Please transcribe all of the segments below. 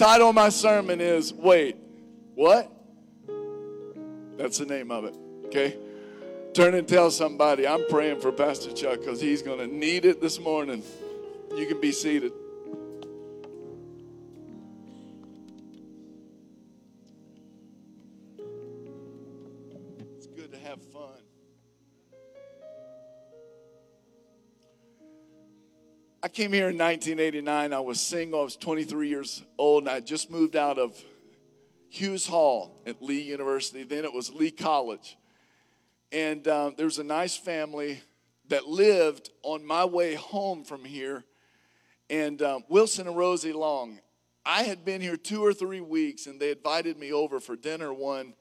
title of my sermon is Wait, What? That's the name of it, okay? Turn and tell somebody, I'm praying for Pastor Chuck because he's going to need it this morning. You can be seated. Came here in 1989. I was single. I was 23 years old, and I just moved out of Hughes Hall at Lee University. Then it was Lee College. And um, there was a nice family that lived on my way home from here. And um, Wilson and Rosie Long. I had been here two or three weeks, and they invited me over for dinner one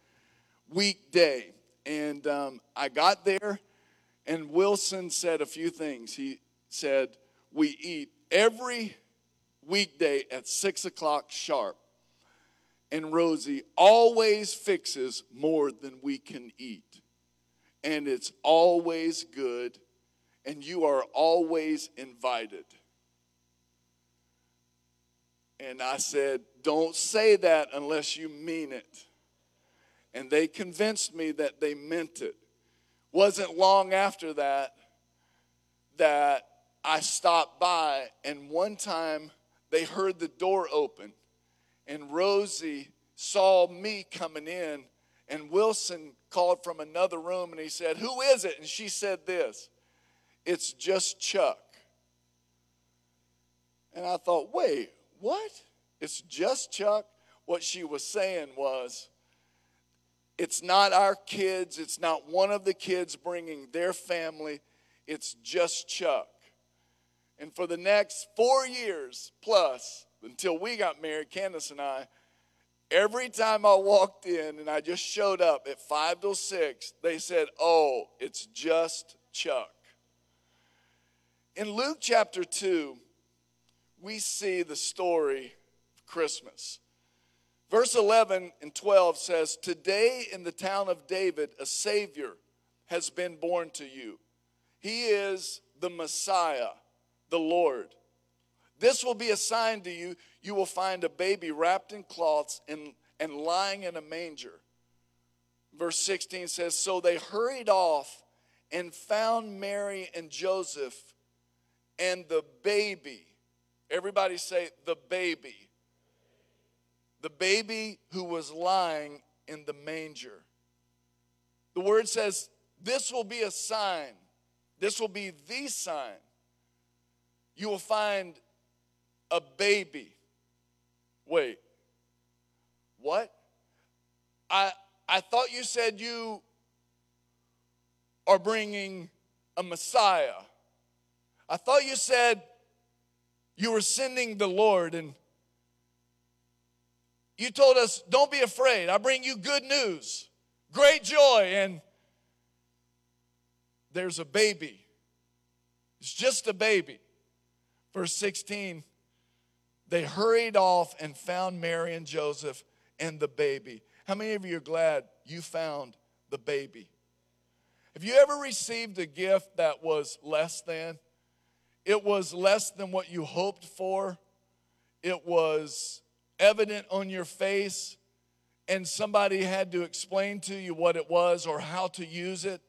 weekday. And um, I got there, and Wilson said a few things. He said, We eat every weekday at six o'clock sharp and Rosie always fixes more than we can eat. And it's always good, and you are always invited. And I said, Don't say that unless you mean it. And they convinced me that they meant it. Wasn't long after that that I stopped by, and one time they heard the door open and Rosie saw me coming in, and Wilson called from another room and he said, Who is it? And she said this It's just Chuck. And I thought, Wait, what? It's just Chuck? What she was saying was, It's not our kids, it's not one of the kids bringing their family, it's just Chuck. And for the next four years plus, until we got married, Candace and I, every time I walked in and I just showed up at 5 to 6, they said, Oh, it's just Chuck. In Luke chapter 2, we see the story of Christmas. Verse 11 and 12 says, Today in the town of David, a Savior has been born to you. He is the Messiah, the Lord. This will be a sign to you. You will find a baby wrapped in cloths and, and lying in a manger. Verse 16 says So they hurried off and found Mary and Joseph and the baby. Everybody say, the baby. The baby who was lying in the manger. The word says, This will be a sign. This will be the sign. You will find a baby. Wait, what? I, I thought you said you are bringing a Messiah. I thought you said you were sending the Lord and you told us, don't be afraid. I bring you good news, great joy, and there's a baby. It's just a baby. Verse 16 they hurried off and found Mary and Joseph and the baby. How many of you are glad you found the baby? Have you ever received a gift that was less than? It was less than what you hoped for. It was evident on your face, and somebody had to explain to you what it was or how to use it.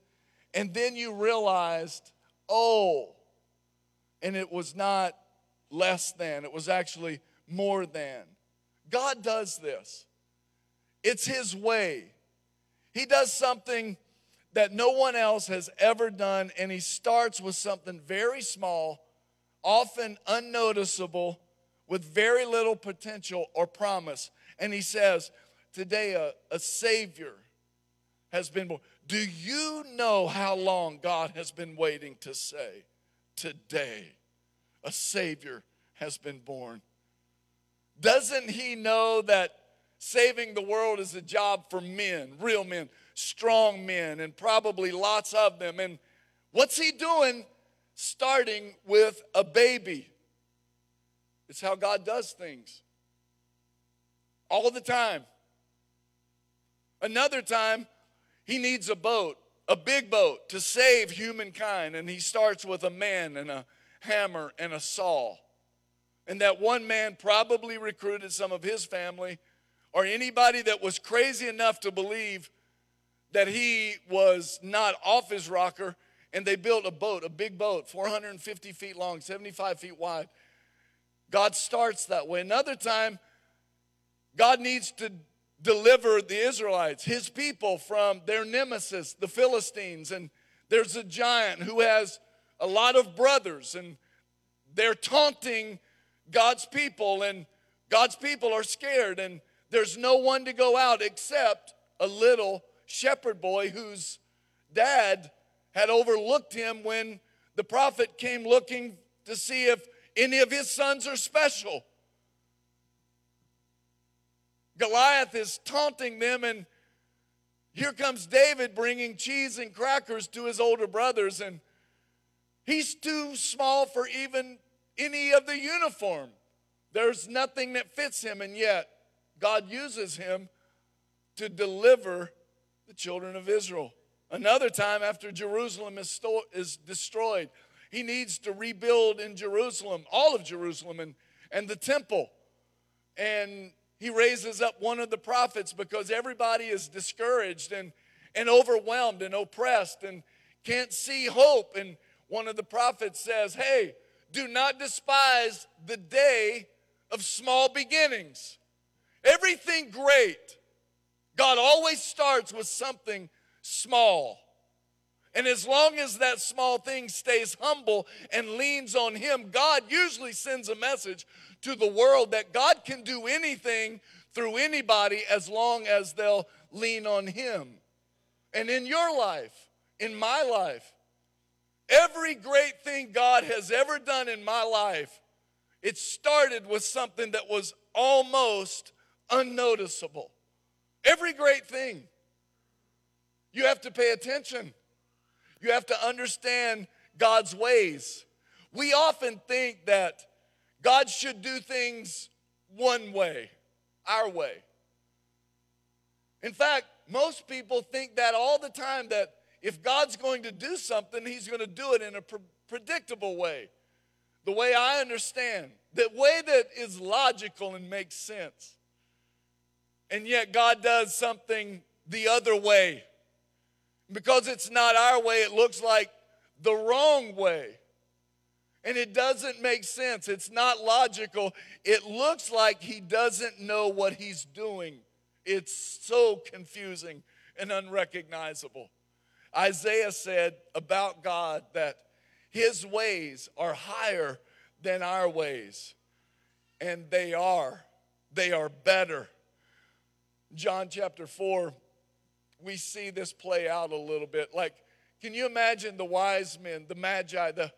And then you realized, oh, and it was not less than, it was actually more than. God does this, it's His way. He does something that no one else has ever done, and He starts with something very small, often unnoticeable, with very little potential or promise. And He says, Today, a, a Savior has been born. Do you know how long God has been waiting to say, Today? a Savior has been born. Doesn't he know that saving the world is a job for men, real men, strong men, and probably lots of them? And what's he doing? Starting with a baby. It's how God does things all the time. Another time, he needs a boat, a big boat, to save humankind. And he starts with a man and a hammer and a saw. And that one man probably recruited some of his family or anybody that was crazy enough to believe that he was not off his rocker. And they built a boat, a big boat, 450 feet long, 75 feet wide. God starts that way. Another time, God needs to deliver the Israelites, his people, from their nemesis, the Philistines. And there's a giant who has a lot of brothers, and they're taunting God's people, and God's people are scared, and there's no one to go out except a little shepherd boy whose dad had overlooked him when the prophet came looking to see if any of his sons are special. Goliath is taunting them, and here comes David bringing cheese and crackers to his older brothers, and he's too small for even any of the uniform. There's nothing that fits him, and yet God uses him to deliver the children of Israel. Another time, after Jerusalem is, is destroyed, he needs to rebuild in Jerusalem, all of Jerusalem, and, and the temple. And he raises up one of the prophets because everybody is discouraged and, and overwhelmed and oppressed and can't see hope. And one of the prophets says, Hey, do not despise the day of small beginnings. Everything great, God always starts with something small. And as long as that small thing stays humble and leans on Him, God usually sends a message to the world that God can do anything through anybody as long as they'll lean on Him. And in your life, in my life, every great thing God has ever done in my life, it started with something that was almost unnoticeable. Every great thing. You have to pay attention. You have to understand God's ways. We often think that God should do things one way, our way. In fact, most people think that all the time that if God's going to do something, He's going to do it in a pre- predictable way. The way I understand, the way that is logical and makes sense. And yet, God does something the other way. Because it's not our way, it looks like the wrong way. And it doesn't make sense. It's not logical. It looks like he doesn't know what he's doing. It's so confusing and unrecognizable. Isaiah said about God that his ways are higher than our ways. And they are. They are better. John chapter 4, we see this play out a little bit. Like, can you imagine the wise men, the magi, the,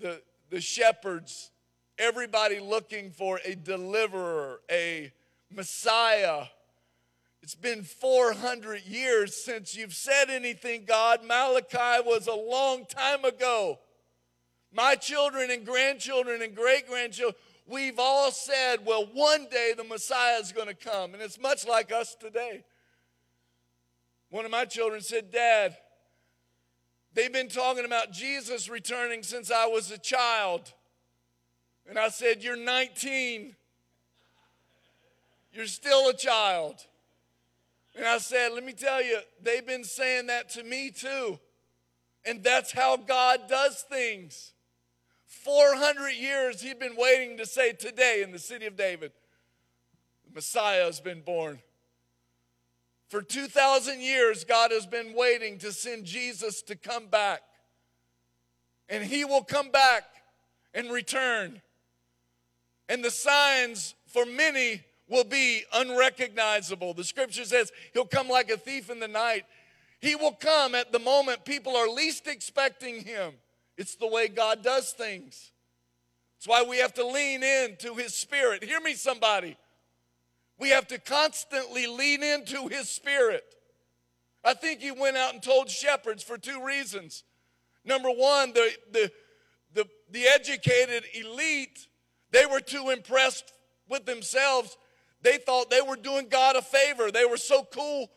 the, the shepherds, everybody looking for a deliverer, a Messiah? It's been 400 years since you've said anything, God. Malachi was a long time ago. My children and grandchildren and great grandchildren, we've all said, well, one day the Messiah is going to come. And it's much like us today. One of my children said, Dad, they've been talking about Jesus returning since I was a child. And I said, You're 19. You're still a child. And I said, Let me tell you, they've been saying that to me too. And that's how God does things. 400 years he'd been waiting to say today in the city of David, the Messiah has been born. For 2,000 years, God has been waiting to send Jesus to come back. And he will come back and return. And the signs for many will be unrecognizable. The scripture says he'll come like a thief in the night. He will come at the moment people are least expecting him. It's the way God does things. That's why we have to lean into his spirit. Hear me, somebody. We have to constantly lean into his spirit. I think he went out and told shepherds for two reasons. Number one, the, the, the, the educated elite, they were too impressed with themselves. They thought they were doing God a favor. They were so cool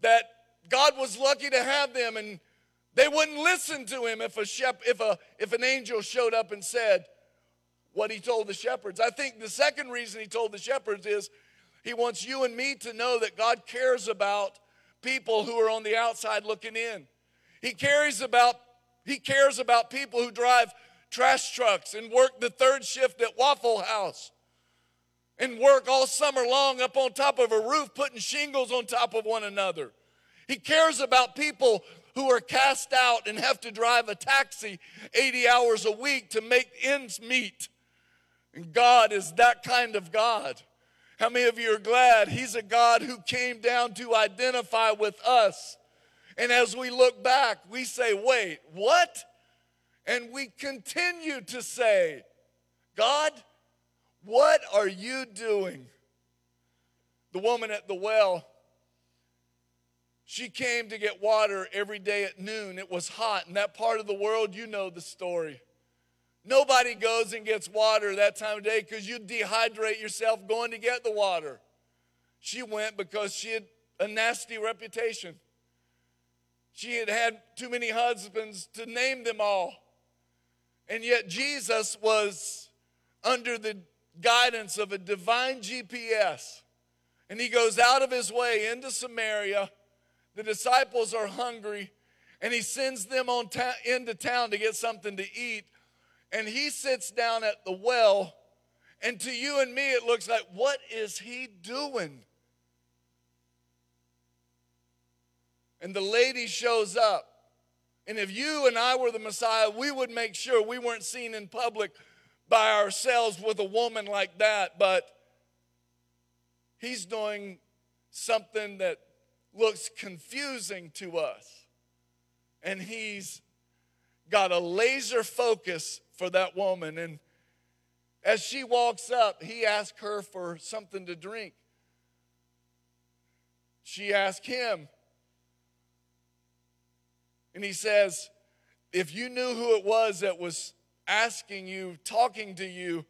that God was lucky to have them, and they wouldn't listen to him if a shep, if a if an angel showed up and said, what he told the shepherds. I think the second reason he told the shepherds is he wants you and me to know that God cares about people who are on the outside looking in. He cares about he cares about people who drive trash trucks and work the third shift at Waffle House and work all summer long up on top of a roof putting shingles on top of one another. He cares about people who are cast out and have to drive a taxi 80 hours a week to make ends meet. And God is that kind of God. How many of you are glad He's a God who came down to identify with us? And as we look back, we say, wait, what? And we continue to say, God, what are you doing? The woman at the well, she came to get water every day at noon. It was hot. In that part of the world, you know the story. Nobody goes and gets water that time of day because you dehydrate yourself going to get the water. She went because she had a nasty reputation. She had had too many husbands to name them all. And yet Jesus was under the guidance of a divine GPS. And he goes out of his way into Samaria. The disciples are hungry, and he sends them on ta- into town to get something to eat and he sits down at the well, and to you and me, it looks like, what is he doing? And the lady shows up. And if you and I were the Messiah, we would make sure we weren't seen in public by ourselves with a woman like that. But he's doing something that looks confusing to us. And he's got a laser focus for that woman. And as she walks up, he asks her for something to drink. She asks him, and he says, If you knew who it was that was asking you, talking to you,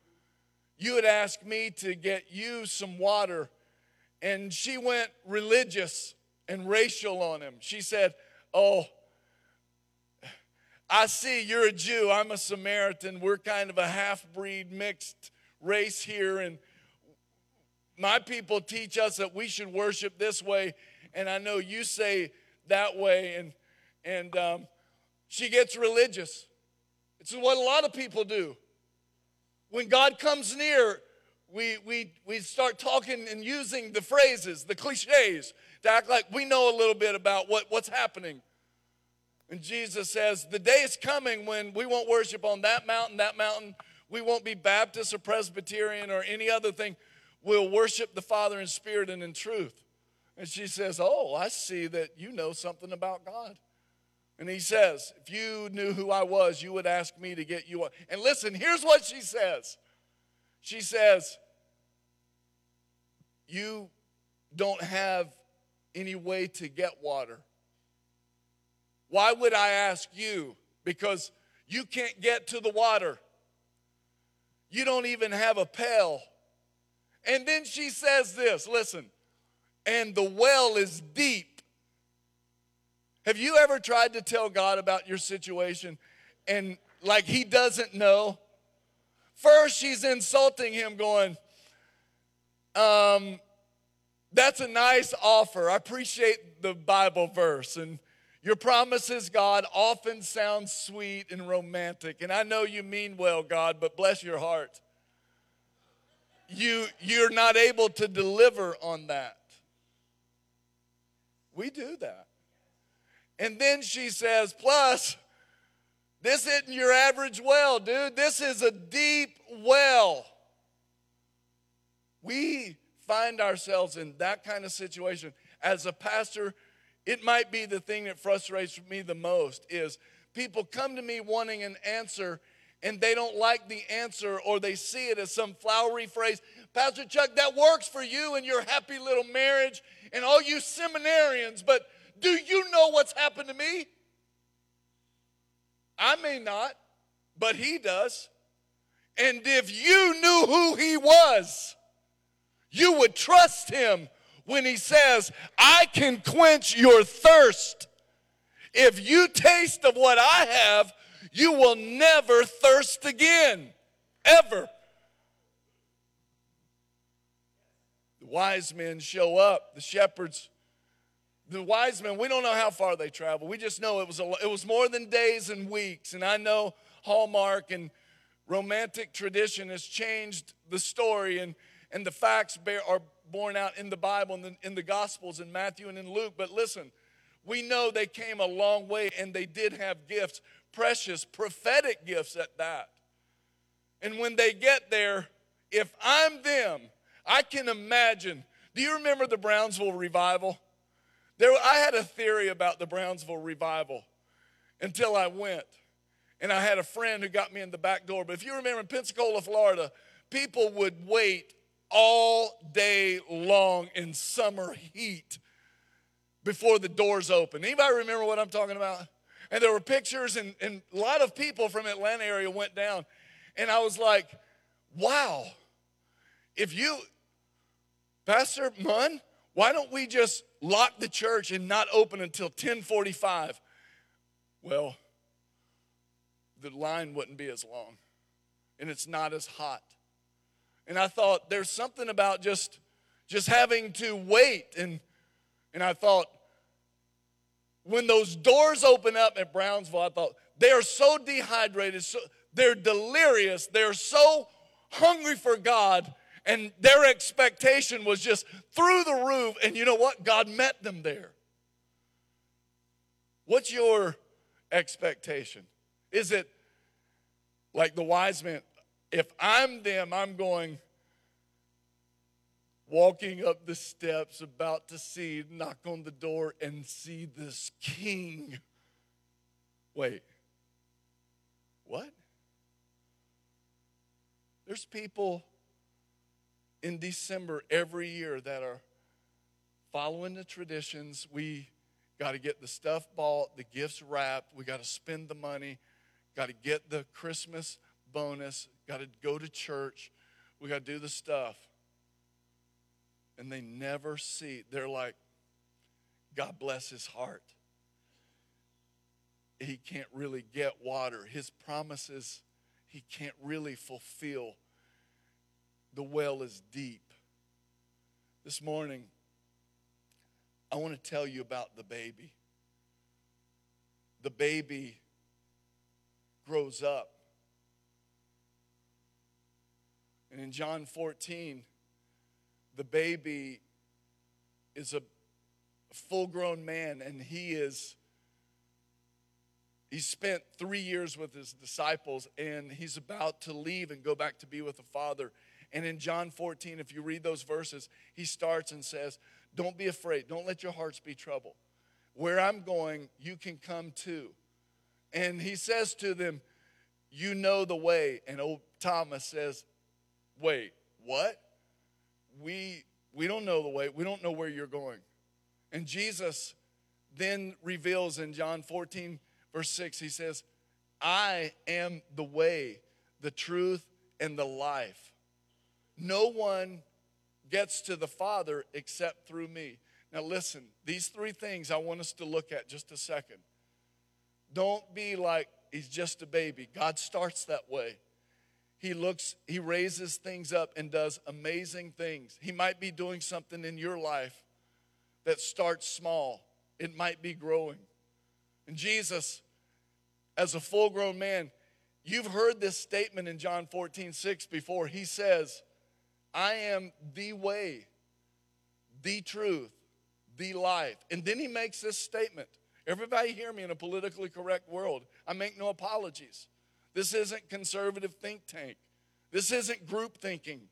you would ask me to get you some water. And she went religious and racial on him. She said, Oh, I see you're a Jew, I'm a Samaritan. We're kind of a half breed mixed race here. And my people teach us that we should worship this way. And I know you say that way. And, and um, she gets religious. It's what a lot of people do. When God comes near, we, we, we start talking and using the phrases, the cliches, to act like we know a little bit about what, what's happening. And Jesus says, The day is coming when we won't worship on that mountain, that mountain. We won't be Baptist or Presbyterian or any other thing. We'll worship the Father in spirit and in truth. And she says, Oh, I see that you know something about God. And he says, If you knew who I was, you would ask me to get you. And listen, here's what she says She says, You don't have any way to get water. Why would I ask you? Because you can't get to the water. You don't even have a pail. And then she says this listen, and the well is deep. Have you ever tried to tell God about your situation and like he doesn't know? First, she's insulting him, going, um, That's a nice offer. I appreciate the Bible verse. And your promises, God, often sound sweet and romantic. And I know you mean well, God, but bless your heart. You, you're not able to deliver on that. We do that. And then she says, plus, this isn't your average well, dude. This is a deep well. We find ourselves in that kind of situation. As a pastor, it might be the thing that frustrates me the most is people come to me wanting an answer and they don't like the answer or they see it as some flowery phrase. Pastor Chuck, that works for you and your happy little marriage and all you seminarians, but do you know what's happened to me? I may not, but he does. And if you knew who he was, you would trust him when he says, I can quench your thirst. If you taste of what I have, you will never thirst again. ever. The wise men show up, the shepherds. The wise men, we don't know how far they traveled. We just know it was, a, it was more than days and weeks. And I know Hallmark and romantic tradition has changed the story, and, and the facts bear, are borne out in the Bible and in, in the Gospels in Matthew and in Luke. But listen, we know they came a long way and they did have gifts, precious prophetic gifts at that. And when they get there, if I'm them, I can imagine. Do you remember the Brownsville revival? There, I had a theory about the Brownsville revival until I went. And I had a friend who got me in the back door. But if you remember in Pensacola, Florida, people would wait all day long in summer heat before the doors open. Anybody remember what I'm talking about? And there were pictures, and, and a lot of people from Atlanta area went down. And I was like, wow, if you, Pastor Munn, why don't we just lock the church and not open until 1045? Well, the line wouldn't be as long and it's not as hot. And I thought there's something about just just having to wait and and I thought when those doors open up at Brownsville, I thought they are so dehydrated, so they're delirious, they're so hungry for God and their expectation was just through the roof. And you know what? God met them there. What's your expectation? Is it like the wise men? If I'm them, I'm going, walking up the steps, about to see, knock on the door, and see this king. Wait, what? There's people in December every year that are following the traditions. We got to get the stuff bought, the gifts wrapped, we got to spend the money, got to get the Christmas bonus, got to go to church, we got to do the stuff. And they never see, they're like, God bless his heart. He can't really get water. His promises, he can't really fulfill the well is deep. This morning, I want to tell you about the baby. The baby grows up. And in John 14, the baby is a full grown man and he is he spent three years with his disciples and he's about to leave and go back to be with the father and in John 14, if you read those verses, he starts and says, Don't be afraid. Don't let your hearts be troubled. Where I'm going, you can come too. And he says to them, You know the way. And old Thomas says, Wait, what? We, we don't know the way. We don't know where you're going. And Jesus then reveals in John 14, verse 6, he says, I am the way, the truth, and the life. No one gets to the Father except through me. Now, listen, these three things I want us to look at just a second. Don't be like he's just a baby. God starts that way. He looks, he raises things up and does amazing things. He might be doing something in your life that starts small, it might be growing. And Jesus, as a full grown man, you've heard this statement in John 14, 6 before. He says, I am the way, the truth, the life. And then he makes this statement. Everybody hear me in a politically correct world. I make no apologies. This isn't conservative think tank. This isn't group thinking.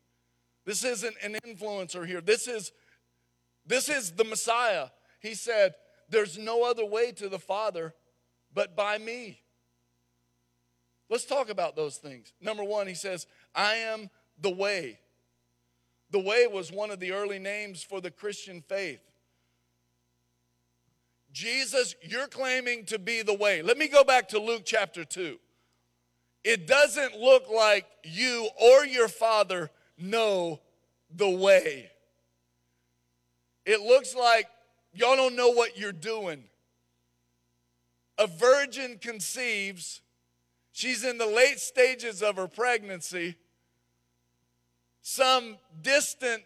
This isn't an influencer here. This is this is the Messiah. He said, "There's no other way to the Father but by me." Let's talk about those things. Number 1, he says, "I am the way." The way was one of the early names for the Christian faith. Jesus, you're claiming to be the way. Let me go back to Luke chapter 2. It doesn't look like you or your father know the way. It looks like y'all don't know what you're doing. A virgin conceives, she's in the late stages of her pregnancy some distant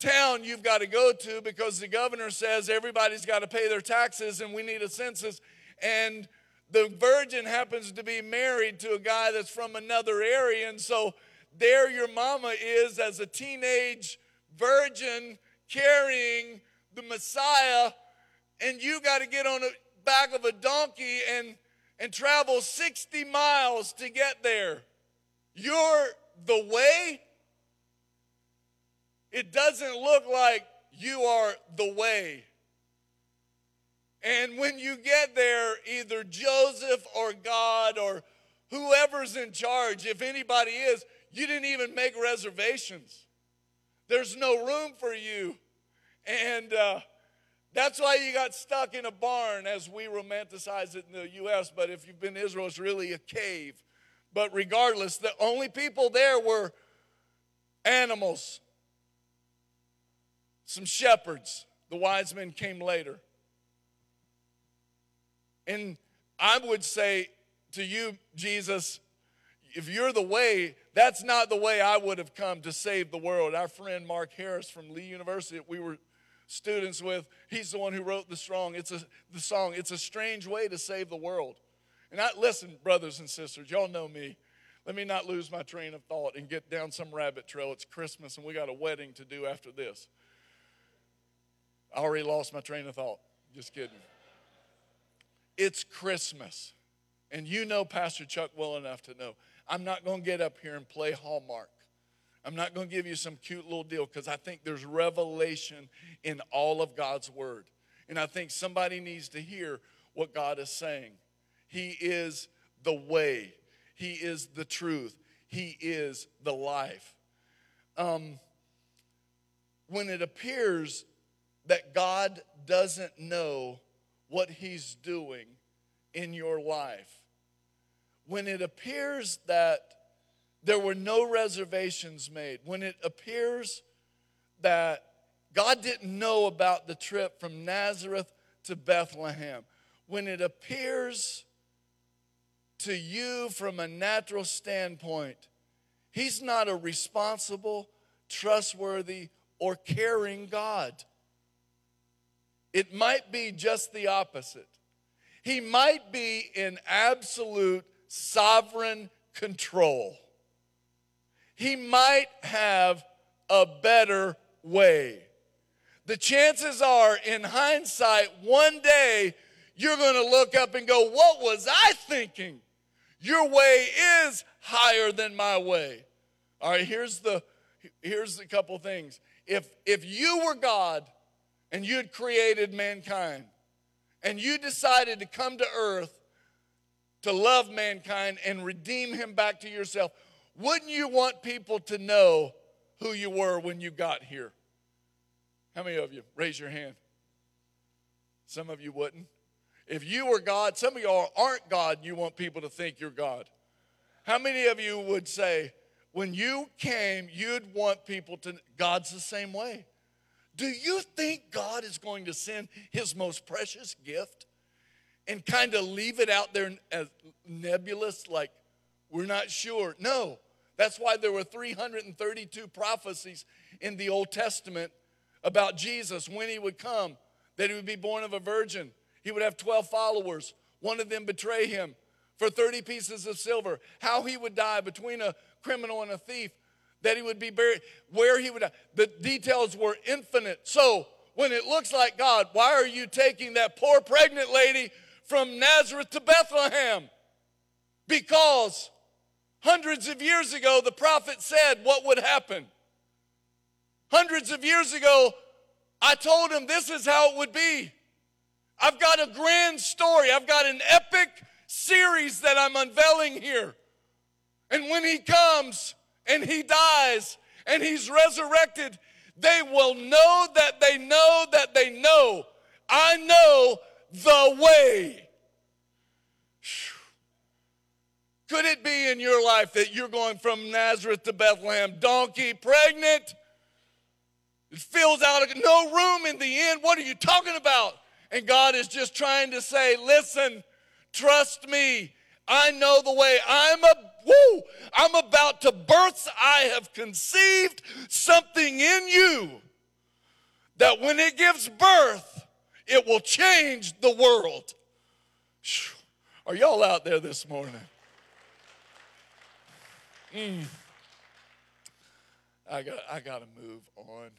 town you've got to go to because the governor says everybody's got to pay their taxes and we need a census. And the virgin happens to be married to a guy that's from another area. And so there your mama is as a teenage virgin carrying the Messiah, and you got to get on the back of a donkey and, and travel 60 miles to get there. You're the way it doesn't look like you are the way. And when you get there, either Joseph or God or whoever's in charge, if anybody is, you didn't even make reservations. There's no room for you. And uh, that's why you got stuck in a barn as we romanticize it in the U.S. But if you've been to Israel, it's really a cave. But regardless, the only people there were animals some shepherds. The wise men came later. And I would say to you, Jesus, if you're the way, that's not the way I would have come to save the world. Our friend Mark Harris from Lee University, we were students with, he's the one who wrote the song. It's a the song. It's a strange way to save the world. And I listen, brothers and sisters, y'all know me. Let me not lose my train of thought and get down some rabbit trail. It's Christmas and we got a wedding to do after this. I already lost my train of thought. Just kidding. It's Christmas. And you know Pastor Chuck well enough to know I'm not going to get up here and play Hallmark. I'm not going to give you some cute little deal because I think there's revelation in all of God's word. And I think somebody needs to hear what God is saying. He is the way, He is the truth, He is the life. Um, when it appears that God doesn't know what He's doing in your life. When it appears that there were no reservations made, when it appears that God didn't know about the trip from Nazareth to Bethlehem, when it appears to you from a natural standpoint, He's not a responsible, trustworthy, or caring God. It might be just the opposite. He might be in absolute sovereign control. He might have a better way. The chances are, in hindsight, one day you're going to look up and go, What was I thinking? Your way is higher than my way. All right, here's the here's a couple things. If if you were God, and you had created mankind and you decided to come to earth to love mankind and redeem him back to yourself, wouldn't you want people to know who you were when you got here? How many of you? Raise your hand. Some of you wouldn't. If you were God, some of y'all aren't God, you want people to think you're God. How many of you would say, when you came, you'd want people to, God's the same way. Do you think God is going to send his most precious gift and kind of leave it out there as nebulous, like we're not sure? No. That's why there were 332 prophecies in the Old Testament about Jesus when he would come, that he would be born of a virgin. He would have 12 followers, one of them betray him for 30 pieces of silver, how he would die between a criminal and a thief, that he would be buried, where he would die. The details were infinite. So when it looks like God, why are you taking that poor pregnant lady from Nazareth to Bethlehem? Because hundreds of years ago, the prophet said what would happen. Hundreds of years ago, I told him this is how it would be. I've got a grand story, I've got an epic series that I'm unveiling here. And when he comes, and he dies and he's resurrected, they will know that they know that they know. I know the way. Could it be in your life that you're going from Nazareth to Bethlehem, donkey, pregnant? It fills out no room in the end. What are you talking about? And God is just trying to say, listen, trust me. I know the way. I'm a woo, I'm about to birth. I have conceived something in you that when it gives birth, it will change the world. Are y'all out there this morning? Mm. I got I got to move on.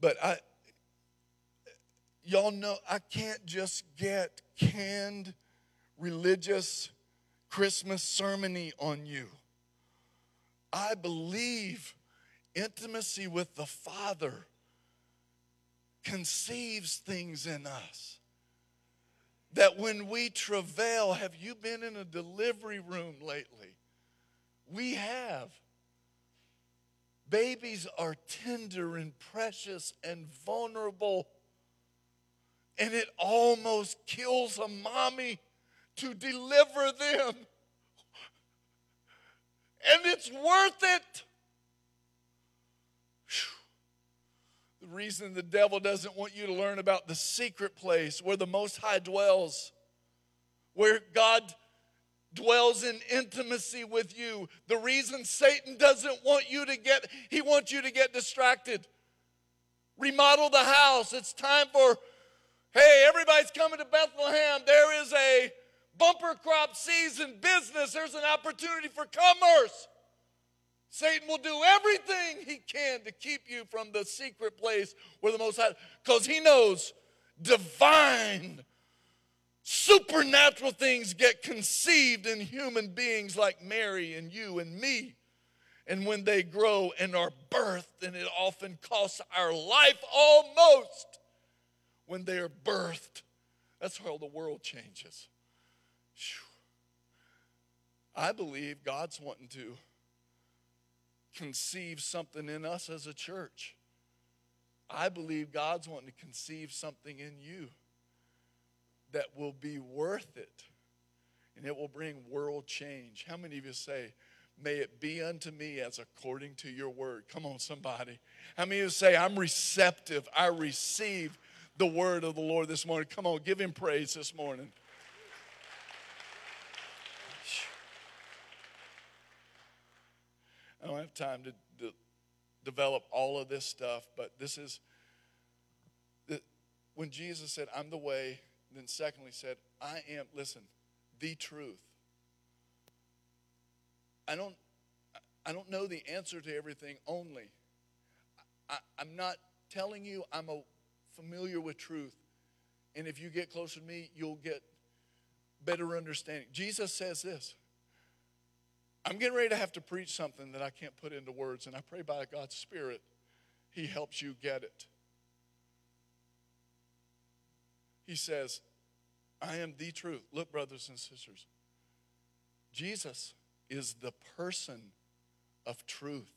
But I y'all know I can't just get canned religious Christmas sermony on you. I believe intimacy with the Father conceives things in us. That when we travail, have you been in a delivery room lately? We have. Babies are tender and precious and vulnerable. And it almost kills a mommy to deliver them. And it's worth it. The reason the devil doesn't want you to learn about the secret place where the Most High dwells, where God dwells in intimacy with you. The reason Satan doesn't want you to get, he wants you to get distracted. Remodel the house. It's time for, hey, everybody's coming to Bethlehem. There is a bumper crop season business. There's an opportunity for commerce. Satan will do everything he can to keep you from the secret place where the Most High, because he knows divine supernatural things get conceived in human beings like Mary and you and me. And when they grow and are birthed, and it often costs our life almost when they are birthed, that's how the world changes. I believe God's wanting to conceive something in us as a church. I believe God's wanting to conceive something in you that will be worth it and it will bring world change. How many of you say, May it be unto me as according to your word? Come on, somebody. How many of you say, I'm receptive? I receive the word of the Lord this morning. Come on, give him praise this morning. I don't have time to, develop all of this stuff, but this is the, when Jesus said, I'm the way, then secondly said, I am, listen, the truth. I don't, I don't know the answer to everything only. I, am not telling you I'm a, familiar with truth. And if you get closer to me, you'll get better understanding. Jesus says this I'm getting ready to have to preach something that I can't put into words, and I pray by God's Spirit, He helps you get it. He says, I am the truth. Look, brothers and sisters, Jesus is the person of truth.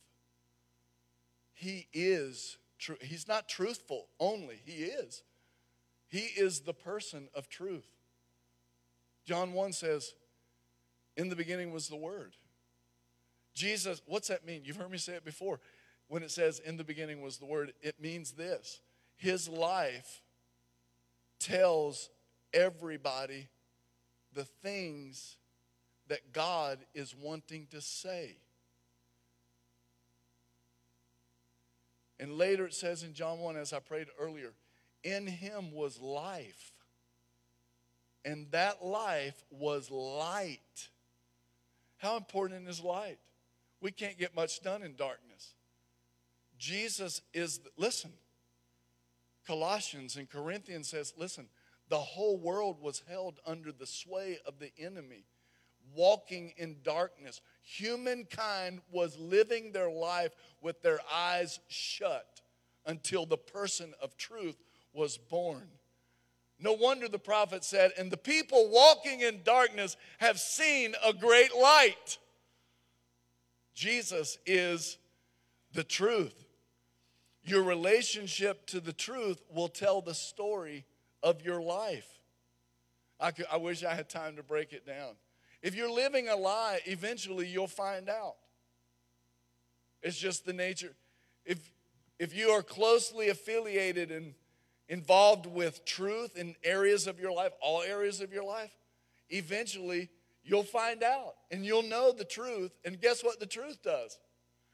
He is true. He's not truthful only, He is. He is the person of truth. John 1 says, In the beginning was the Word. Jesus, what's that mean? You've heard me say it before. When it says, In the beginning was the Word, it means this His life tells everybody the things that God is wanting to say. And later it says in John 1, as I prayed earlier, in him was life. And that life was light. How important is light? We can't get much done in darkness. Jesus is, listen, Colossians and Corinthians says, listen, the whole world was held under the sway of the enemy, walking in darkness. Humankind was living their life with their eyes shut until the person of truth was born. No wonder the prophet said, And the people walking in darkness have seen a great light. Jesus is the truth. Your relationship to the truth will tell the story of your life. I, could, I wish I had time to break it down. If you're living a lie, eventually you'll find out. It's just the nature. If, if you are closely affiliated and involved with truth in areas of your life, all areas of your life, eventually you'll find out and you'll know the truth. And guess what the truth does?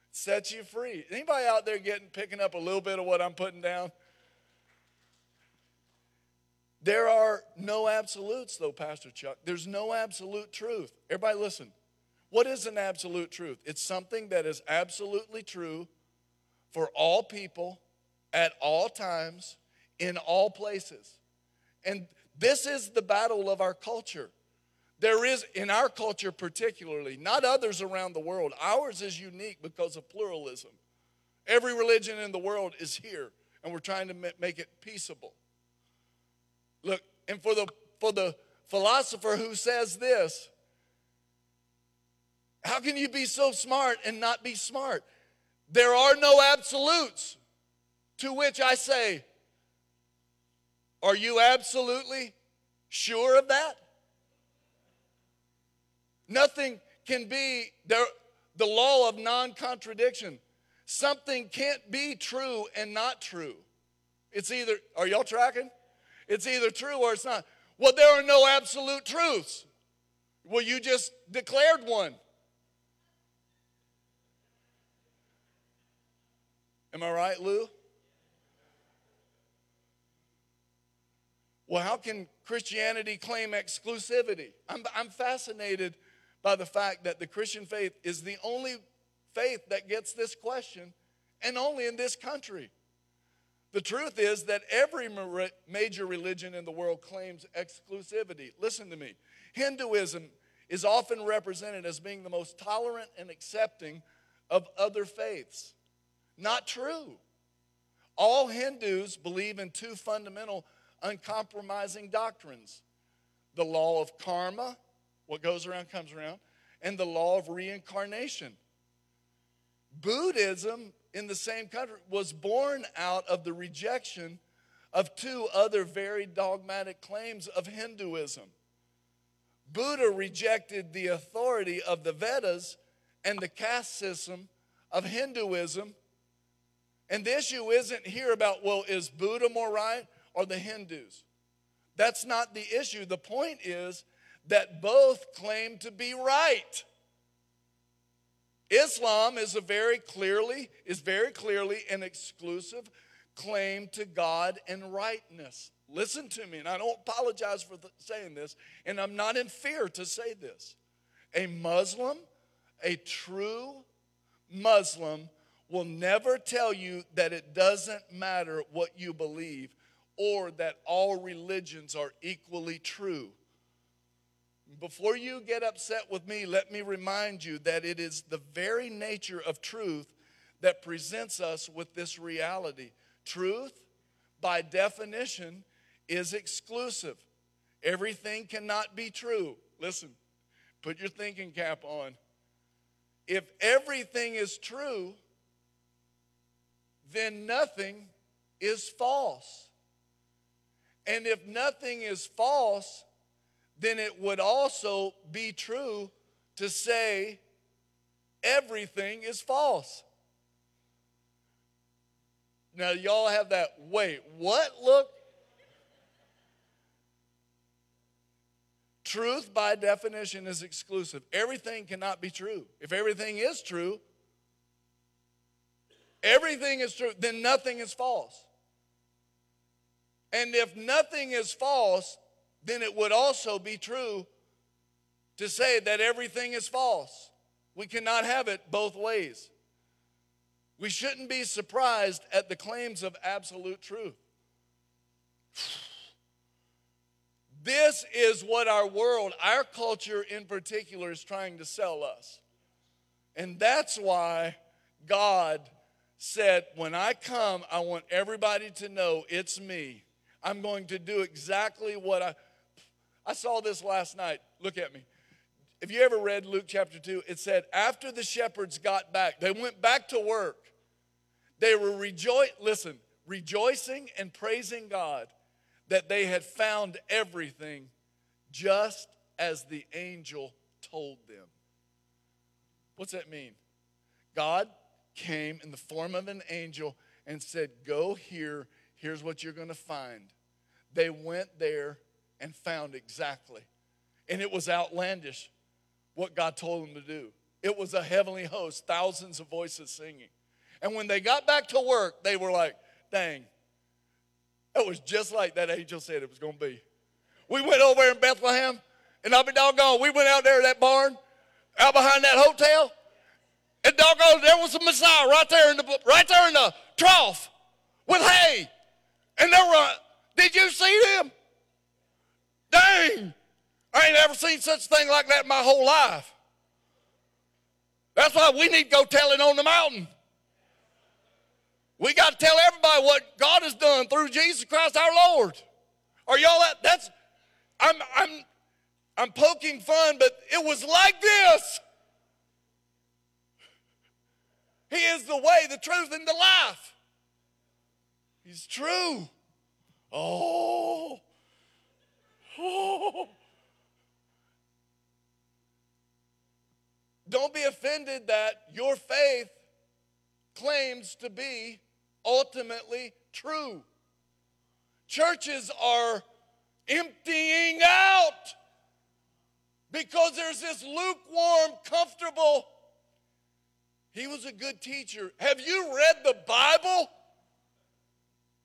It sets you free. Anybody out there getting picking up a little bit of what I'm putting down? There are no absolutes, though, Pastor Chuck. There's no absolute truth. Everybody, listen. What is an absolute truth? It's something that is absolutely true for all people at all times in all places. And this is the battle of our culture. There is, in our culture particularly, not others around the world, ours is unique because of pluralism. Every religion in the world is here, and we're trying to make it peaceable. Look, and for the for the philosopher who says this, how can you be so smart and not be smart? There are no absolutes. To which I say, are you absolutely sure of that? Nothing can be the, the law of non contradiction. Something can't be true and not true. It's either, are y'all tracking? It's either true or it's not. Well, there are no absolute truths. Well, you just declared one. Am I right, Lou? Well, how can Christianity claim exclusivity? I'm, I'm fascinated by the fact that the Christian faith is the only faith that gets this question, and only in this country. The truth is that every major religion in the world claims exclusivity. Listen to me. Hinduism is often represented as being the most tolerant and accepting of other faiths. Not true. All Hindus believe in two fundamental, uncompromising doctrines the law of karma, what goes around comes around, and the law of reincarnation. Buddhism in the same country was born out of the rejection of two other very dogmatic claims of Hinduism. Buddha rejected the authority of the Vedas and the caste system of Hinduism. And the issue isn't here about, well, is Buddha more right or the Hindus? That's not the issue. The point is that both claim to be right. Islam is a very clearly is very clearly an exclusive claim to God and rightness. Listen to me, and I don't apologize for saying this, and I'm not in fear to say this. A Muslim, a true Muslim, will never tell you that it doesn't matter what you believe or that all religions are equally true. Before you get upset with me, let me remind you that it is the very nature of truth that presents us with this reality. Truth, by definition, is exclusive. Everything cannot be true. Listen, put your thinking cap on. If everything is true, then nothing is false. And if nothing is false, then it would also be true to say everything is false. Now, y'all have that, wait, what look? Truth, by definition, is exclusive. Everything cannot be true. If everything is true, everything is true, then nothing is false. And if nothing is false, then it would also be true to say that everything is false. We cannot have it both ways. We shouldn't be surprised at the claims of absolute truth. This is what our world, our culture in particular, is trying to sell us. And that's why God said, When I come, I want everybody to know it's me. I'm going to do exactly what I I saw this last night. Look at me. Have you ever read Luke chapter 2? It said, after the shepherds got back, they went back to work. They were rejoice, listen, rejoicing and praising God that they had found everything just as the angel told them. What's that mean? God came in the form of an angel and said, Go here, here's what you're going to find. They went there and found exactly. And it was outlandish. what God told them to do. It was a heavenly host, thousands of voices singing. And when they got back to work, they were like, dang, it was just like that angel said it was going to be. We went over in Bethlehem, and I'll be doggone, we went out there that barn, out behind that hotel, and doggone, there was a Messiah right there in the right there in the trough with hay. And they were, did you see them? Dang! I ain't ever seen such a thing like that in my whole life. That's why we need to go tell it on the mountain. We got to tell everybody what God has done through Jesus Christ our Lord. Are y'all that? That's I'm I'm I'm poking fun, but it was like this. He is the way, the truth, and the life. He's true. Oh. Don't be offended that your faith claims to be ultimately true. Churches are emptying out because there's this lukewarm, comfortable. He was a good teacher. Have you read the Bible?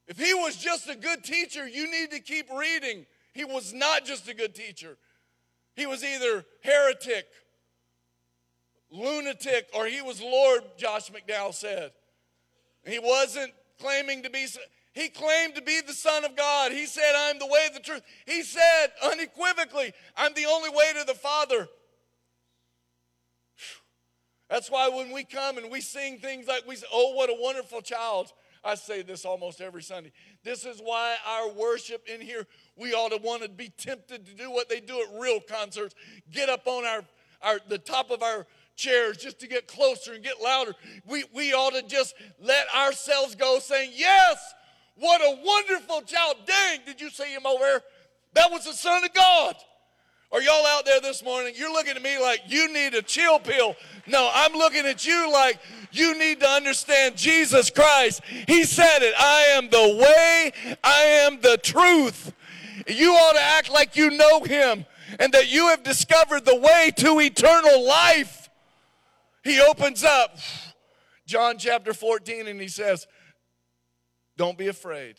If he was just a good teacher, you need to keep reading. He was not just a good teacher. He was either heretic, lunatic, or he was Lord, Josh McDowell said. He wasn't claiming to be, he claimed to be the Son of God. He said, I'm the way, the truth. He said unequivocally, I'm the only way to the Father. That's why when we come and we sing things like we say, Oh, what a wonderful child. I say this almost every Sunday. This is why our worship in here, we ought to want to be tempted to do what they do at real concerts. Get up on our, our the top of our chairs just to get closer and get louder. We, we ought to just let ourselves go saying, Yes, what a wonderful child. Dang, did you see him over there? That was the Son of God. Are y'all out there this morning? You're looking at me like you need a chill pill. No, I'm looking at you like you need to understand Jesus Christ. He said it I am the way, I am the truth. You ought to act like you know Him and that you have discovered the way to eternal life he opens up John chapter 14 and he says, Don't be afraid.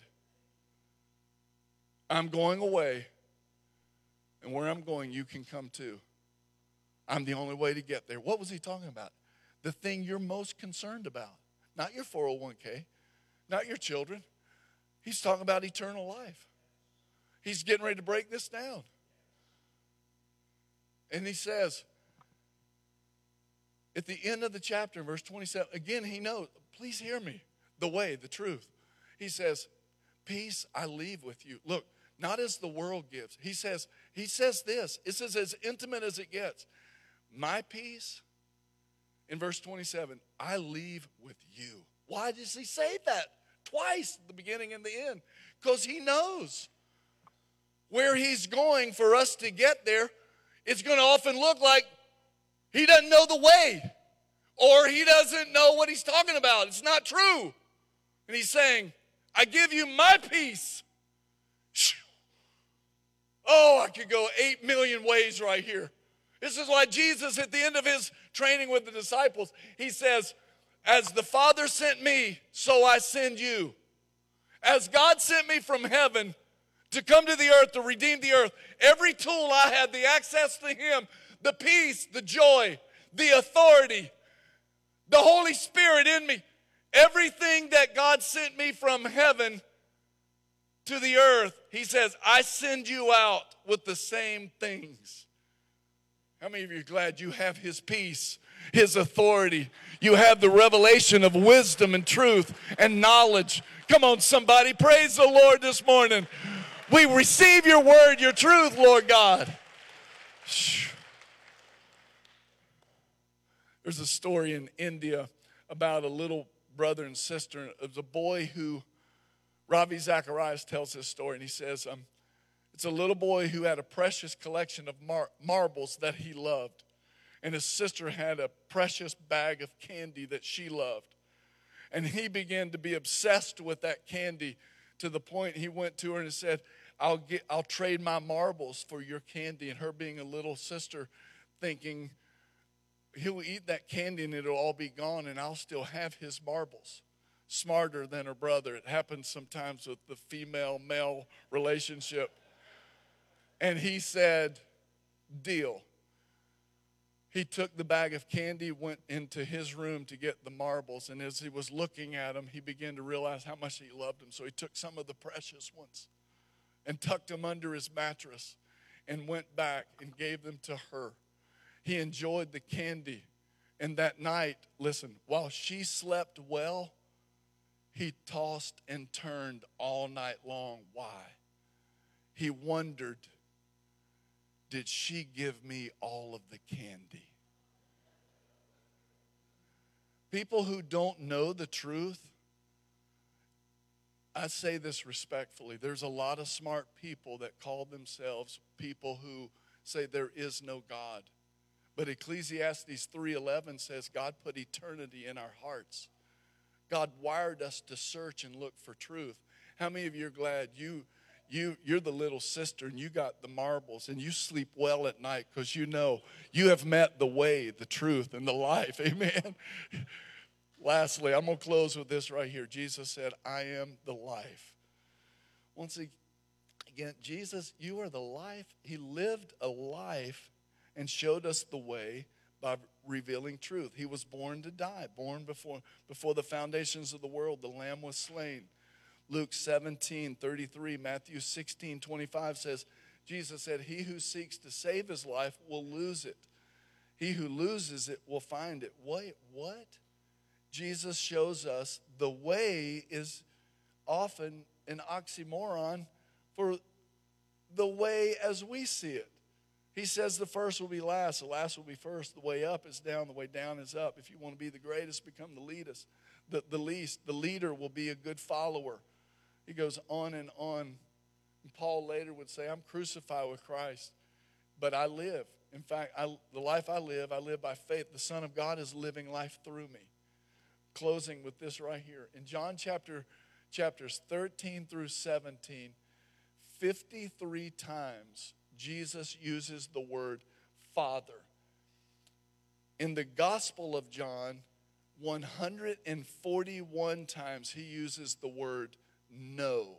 I'm going away. And where I'm going, you can come too. I'm the only way to get there. What was he talking about? The thing you're most concerned about, not your 401k, not your children. He's talking about eternal life. He's getting ready to break this down. And he says, at the end of the chapter, verse 27, again, he knows, please hear me, the way, the truth. He says, Peace I leave with you. Look, not as the world gives. He says, he says this. It says as intimate as it gets. My peace, in verse 27, I leave with you. Why does he say that? Twice, the beginning and the end. Because he knows where he's going for us to get there. It's going to often look like he doesn't know the way, or he doesn't know what he's talking about. It's not true. And he's saying, I give you my peace. Oh, I could go eight million ways right here. This is why Jesus, at the end of his training with the disciples, he says, As the Father sent me, so I send you. As God sent me from heaven to come to the earth to redeem the earth, every tool I had, the access to Him, the peace, the joy, the authority, the Holy Spirit in me. Everything that God sent me from heaven to the earth, He says, I send you out with the same things. How many of you are glad you have His peace, His authority? You have the revelation of wisdom and truth and knowledge. Come on, somebody, praise the Lord this morning. We receive your word, your truth, Lord God. There's a story in India about a little brother and sister. It was a boy who, Ravi Zacharias tells his story, and he says, um, It's a little boy who had a precious collection of mar- marbles that he loved. And his sister had a precious bag of candy that she loved. And he began to be obsessed with that candy to the point he went to her and said, I'll, get, I'll trade my marbles for your candy. And her being a little sister, thinking, he'll eat that candy and it'll all be gone, and I'll still have his marbles. Smarter than her brother. It happens sometimes with the female male relationship. And he said, Deal. He took the bag of candy, went into his room to get the marbles, and as he was looking at them, he began to realize how much he loved them. So he took some of the precious ones and tucked them under his mattress and went back and gave them to her. He enjoyed the candy. And that night, listen, while she slept well, he tossed and turned all night long. Why? He wondered did she give me all of the candy? People who don't know the truth, I say this respectfully. There's a lot of smart people that call themselves people who say there is no God. But Ecclesiastes 3:11 says God put eternity in our hearts. God wired us to search and look for truth. How many of you are glad you you you're the little sister and you got the marbles and you sleep well at night because you know you have met the way the truth and the life amen lastly i'm going to close with this right here jesus said i am the life once again jesus you are the life he lived a life and showed us the way by revealing truth he was born to die born before before the foundations of the world the lamb was slain Luke 17, 33, Matthew 16, 25 says, Jesus said, He who seeks to save his life will lose it. He who loses it will find it. Wait, what? Jesus shows us the way is often an oxymoron for the way as we see it. He says the first will be last, the last will be first. The way up is down, the way down is up. If you want to be the greatest, become the leadest. The, the least, the leader will be a good follower. He goes on and on. And Paul later would say, I'm crucified with Christ, but I live. In fact, I, the life I live, I live by faith. The Son of God is living life through me. Closing with this right here. In John chapter chapters 13 through 17, 53 times Jesus uses the word Father. In the Gospel of John, 141 times he uses the word no.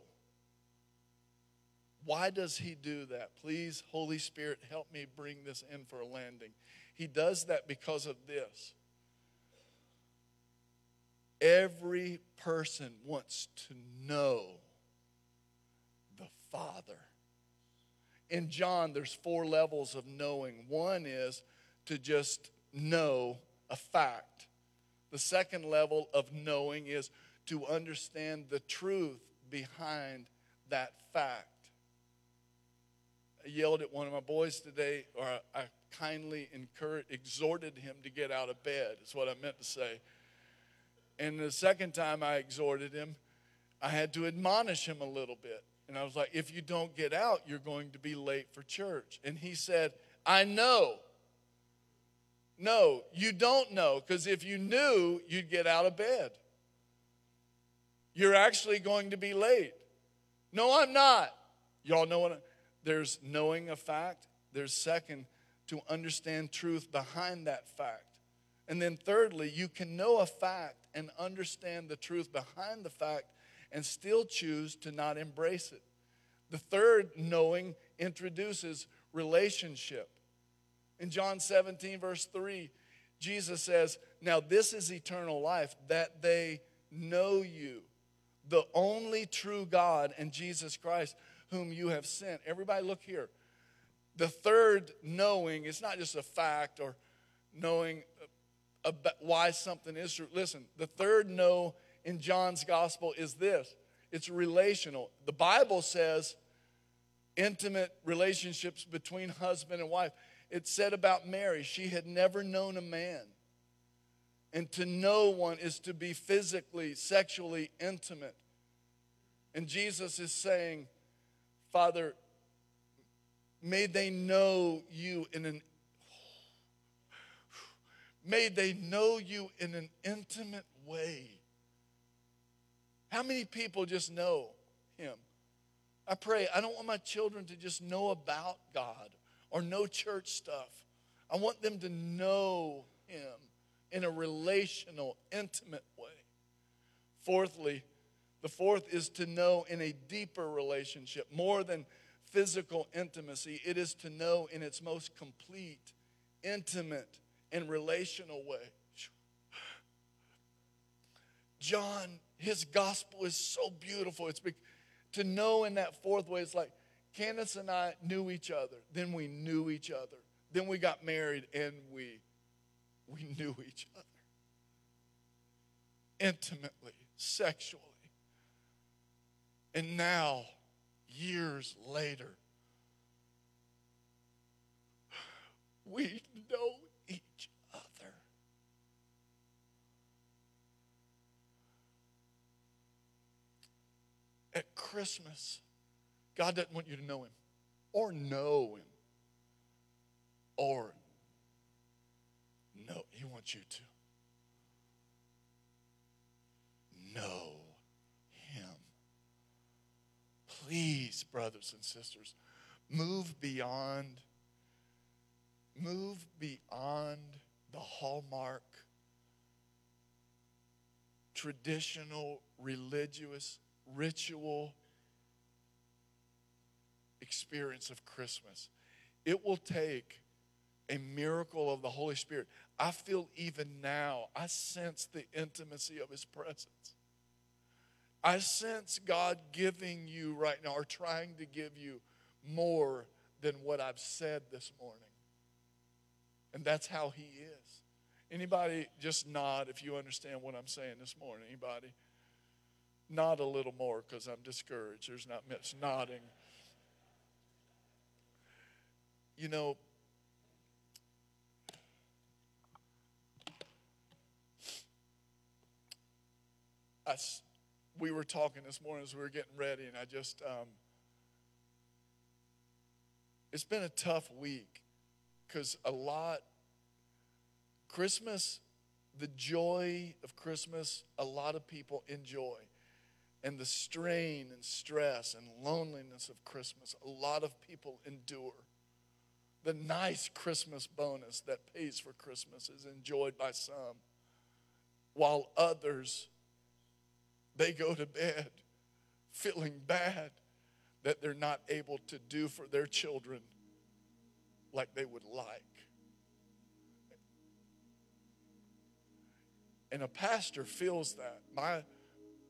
Why does he do that? Please, Holy Spirit, help me bring this in for a landing. He does that because of this. Every person wants to know the Father. In John, there's four levels of knowing. One is to just know a fact. The second level of knowing is to understand the truth behind that fact. I yelled at one of my boys today, or I kindly encouraged, exhorted him to get out of bed, is what I meant to say. And the second time I exhorted him, I had to admonish him a little bit. And I was like, if you don't get out, you're going to be late for church. And he said, I know. No, you don't know, because if you knew, you'd get out of bed. You're actually going to be late. No, I'm not. Y'all know what? I, there's knowing a fact. There's second, to understand truth behind that fact. And then thirdly, you can know a fact and understand the truth behind the fact and still choose to not embrace it. The third knowing introduces relationship. In John 17, verse 3, Jesus says, Now this is eternal life, that they know you, the only true God and Jesus Christ, whom you have sent. Everybody, look here. The third knowing is not just a fact or knowing about why something is true. Listen, the third no in John's gospel is this it's relational. The Bible says intimate relationships between husband and wife. It said about Mary, she had never known a man. And to know one is to be physically, sexually intimate. And Jesus is saying, Father, may they know you in an may they know you in an intimate way. How many people just know him? I pray, I don't want my children to just know about God or know church stuff. I want them to know Him in a relational, intimate way. Fourthly, the fourth is to know in a deeper relationship, more than physical intimacy. It is to know in its most complete, intimate, and relational way. John, his gospel is so beautiful. It's to know in that fourth way, it's like Candace and I knew each other. Then we knew each other. Then we got married and we we knew each other intimately, sexually. And now, years later, we know each other. At Christmas, God doesn't want you to know Him or know Him or know. He wants you to know Him. Please, brothers and sisters, move beyond, move beyond the hallmark, traditional, religious, ritual experience of Christmas. It will take a miracle of the Holy Spirit. I feel even now, I sense the intimacy of His presence. I sense God giving you right now, or trying to give you more than what I've said this morning. And that's how He is. Anybody just nod if you understand what I'm saying this morning? Anybody? Nod a little more because I'm discouraged. There's not much nodding. You know, I, we were talking this morning as we were getting ready, and I just, um, it's been a tough week because a lot, Christmas, the joy of Christmas, a lot of people enjoy. And the strain and stress and loneliness of Christmas, a lot of people endure. The nice Christmas bonus that pays for Christmas is enjoyed by some, while others they go to bed feeling bad that they're not able to do for their children like they would like. And a pastor feels that. My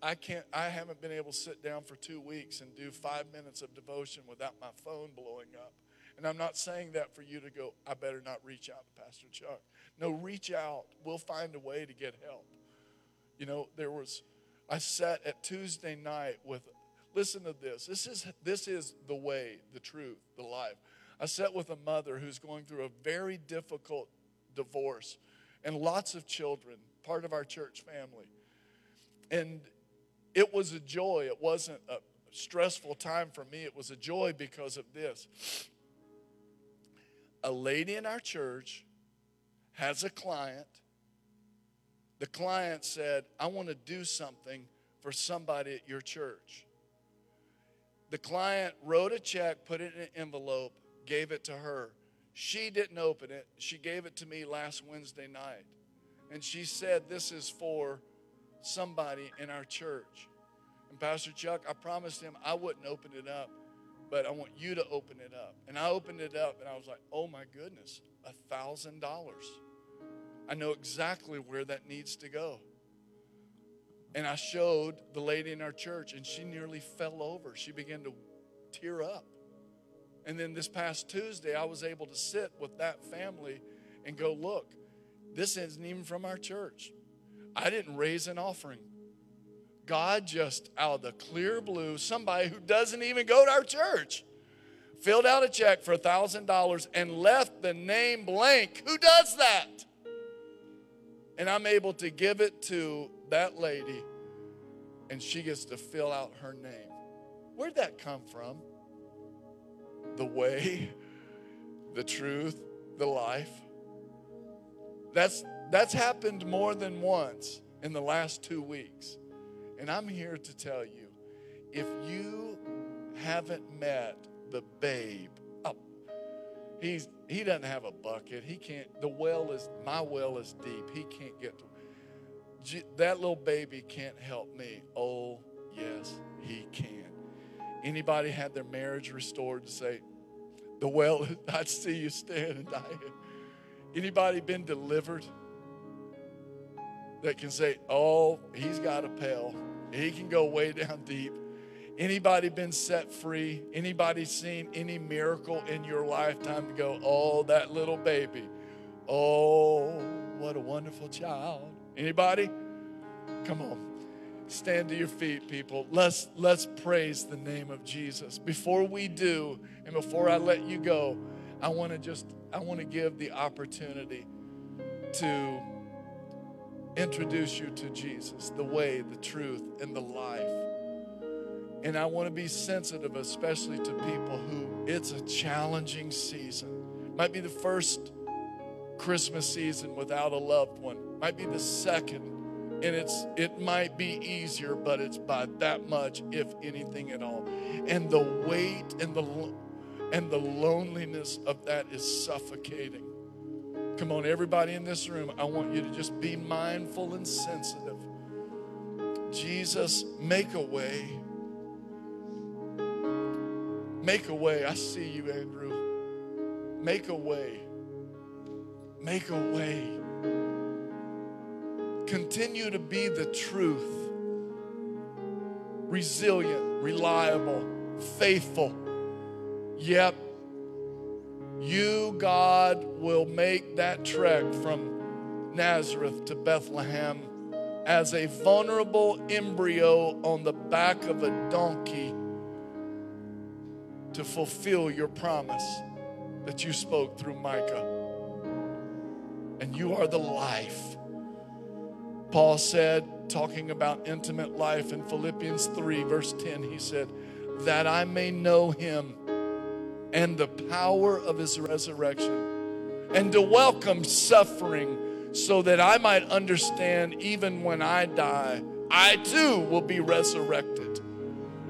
I can't I haven't been able to sit down for 2 weeks and do 5 minutes of devotion without my phone blowing up. And I'm not saying that for you to go, I better not reach out to Pastor Chuck. No, reach out. We'll find a way to get help. You know, there was I sat at Tuesday night with, listen to this. This is, this is the way, the truth, the life. I sat with a mother who's going through a very difficult divorce and lots of children, part of our church family. And it was a joy. It wasn't a stressful time for me. It was a joy because of this. A lady in our church has a client the client said, I want to do something for somebody at your church. The client wrote a check, put it in an envelope, gave it to her. She didn't open it. She gave it to me last Wednesday night. And she said, This is for somebody in our church. And Pastor Chuck, I promised him I wouldn't open it up, but I want you to open it up. And I opened it up and I was like, Oh my goodness, a thousand dollars. I know exactly where that needs to go. And I showed the lady in our church, and she nearly fell over. She began to tear up. And then this past Tuesday, I was able to sit with that family and go, Look, this isn't even from our church. I didn't raise an offering. God just out of the clear blue, somebody who doesn't even go to our church, filled out a check for a $1,000 and left the name blank. Who does that? and I'm able to give it to that lady, and she gets to fill out her name. Where'd that come from? The way, the truth, the life. That's, that's happened more than once in the last two weeks. And I'm here to tell you if you haven't met the babe, He's he doesn't have a bucket. He can't. The well is my well is deep. He can't get to. That little baby can't help me. Oh yes, he can. Anybody had their marriage restored to say, the well, I'd see you stand and die. Anybody been delivered that can say, oh, he's got a pail. He can go way down deep. Anybody been set free? Anybody seen any miracle in your lifetime to go, oh, that little baby. Oh, what a wonderful child. Anybody? Come on. Stand to your feet, people. Let's let's praise the name of Jesus. Before we do, and before I let you go, I want to just I want to give the opportunity to introduce you to Jesus, the way, the truth, and the life. And I want to be sensitive, especially to people who it's a challenging season. Might be the first Christmas season without a loved one. Might be the second. And it's it might be easier, but it's by that much, if anything at all. And the weight and the and the loneliness of that is suffocating. Come on, everybody in this room, I want you to just be mindful and sensitive. Jesus, make a way. Make a way. I see you, Andrew. Make a way. Make a way. Continue to be the truth. Resilient, reliable, faithful. Yep, you, God, will make that trek from Nazareth to Bethlehem as a vulnerable embryo on the back of a donkey to fulfill your promise that you spoke through Micah. And you are the life. Paul said, talking about intimate life in Philippians 3, verse 10, he said, That I may know him and the power of his resurrection, and to welcome suffering so that I might understand even when I die, I too will be resurrected.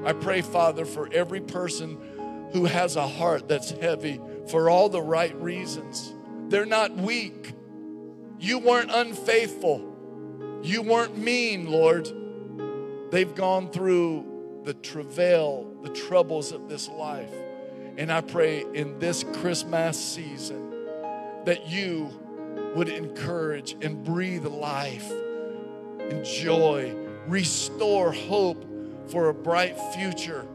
I pray, Father, for every person who has a heart that's heavy for all the right reasons. They're not weak. You weren't unfaithful. You weren't mean, Lord. They've gone through the travail, the troubles of this life. And I pray in this Christmas season that you would encourage and breathe life and joy, restore hope for a bright future.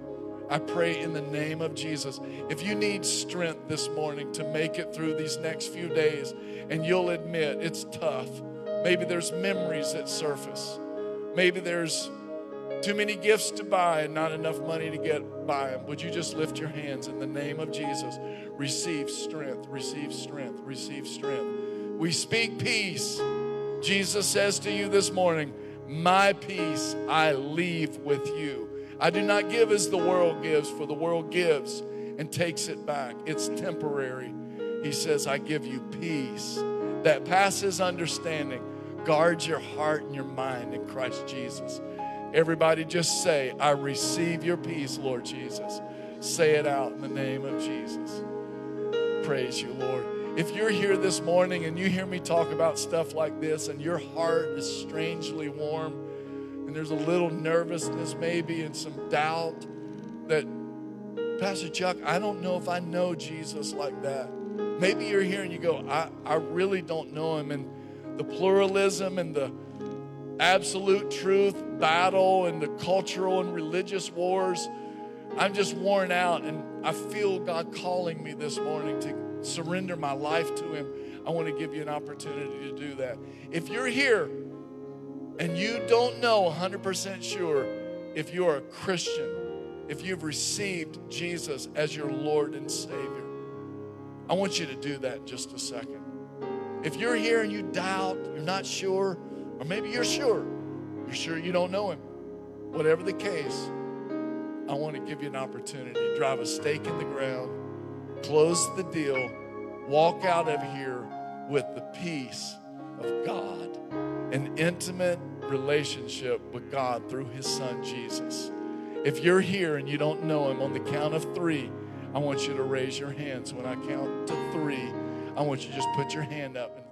I pray in the name of Jesus. If you need strength this morning to make it through these next few days, and you'll admit it's tough, maybe there's memories that surface, maybe there's too many gifts to buy and not enough money to get by them. Would you just lift your hands in the name of Jesus? Receive strength, receive strength, receive strength. We speak peace. Jesus says to you this morning, My peace I leave with you. I do not give as the world gives, for the world gives and takes it back. It's temporary. He says, I give you peace that passes understanding. Guard your heart and your mind in Christ Jesus. Everybody just say, I receive your peace, Lord Jesus. Say it out in the name of Jesus. Praise you, Lord. If you're here this morning and you hear me talk about stuff like this and your heart is strangely warm and there's a little nervousness maybe and some doubt that, Pastor Chuck, I don't know if I know Jesus like that. Maybe you're here and you go, I, I really don't know him. And the pluralism and the absolute truth battle and the cultural and religious wars. I'm just worn out, and I feel God calling me this morning to surrender my life to Him. I want to give you an opportunity to do that. If you're here and you don't know 100% sure if you're a Christian, if you've received Jesus as your Lord and Savior, I want you to do that in just a second. If you're here and you doubt, you're not sure, or maybe you're sure. You're sure you don't know him. Whatever the case, I want to give you an opportunity. Drive a stake in the ground, close the deal, walk out of here with the peace of God, an intimate relationship with God through his son Jesus. If you're here and you don't know him, on the count of three, I want you to raise your hands when I count to three. I want you to just put your hand up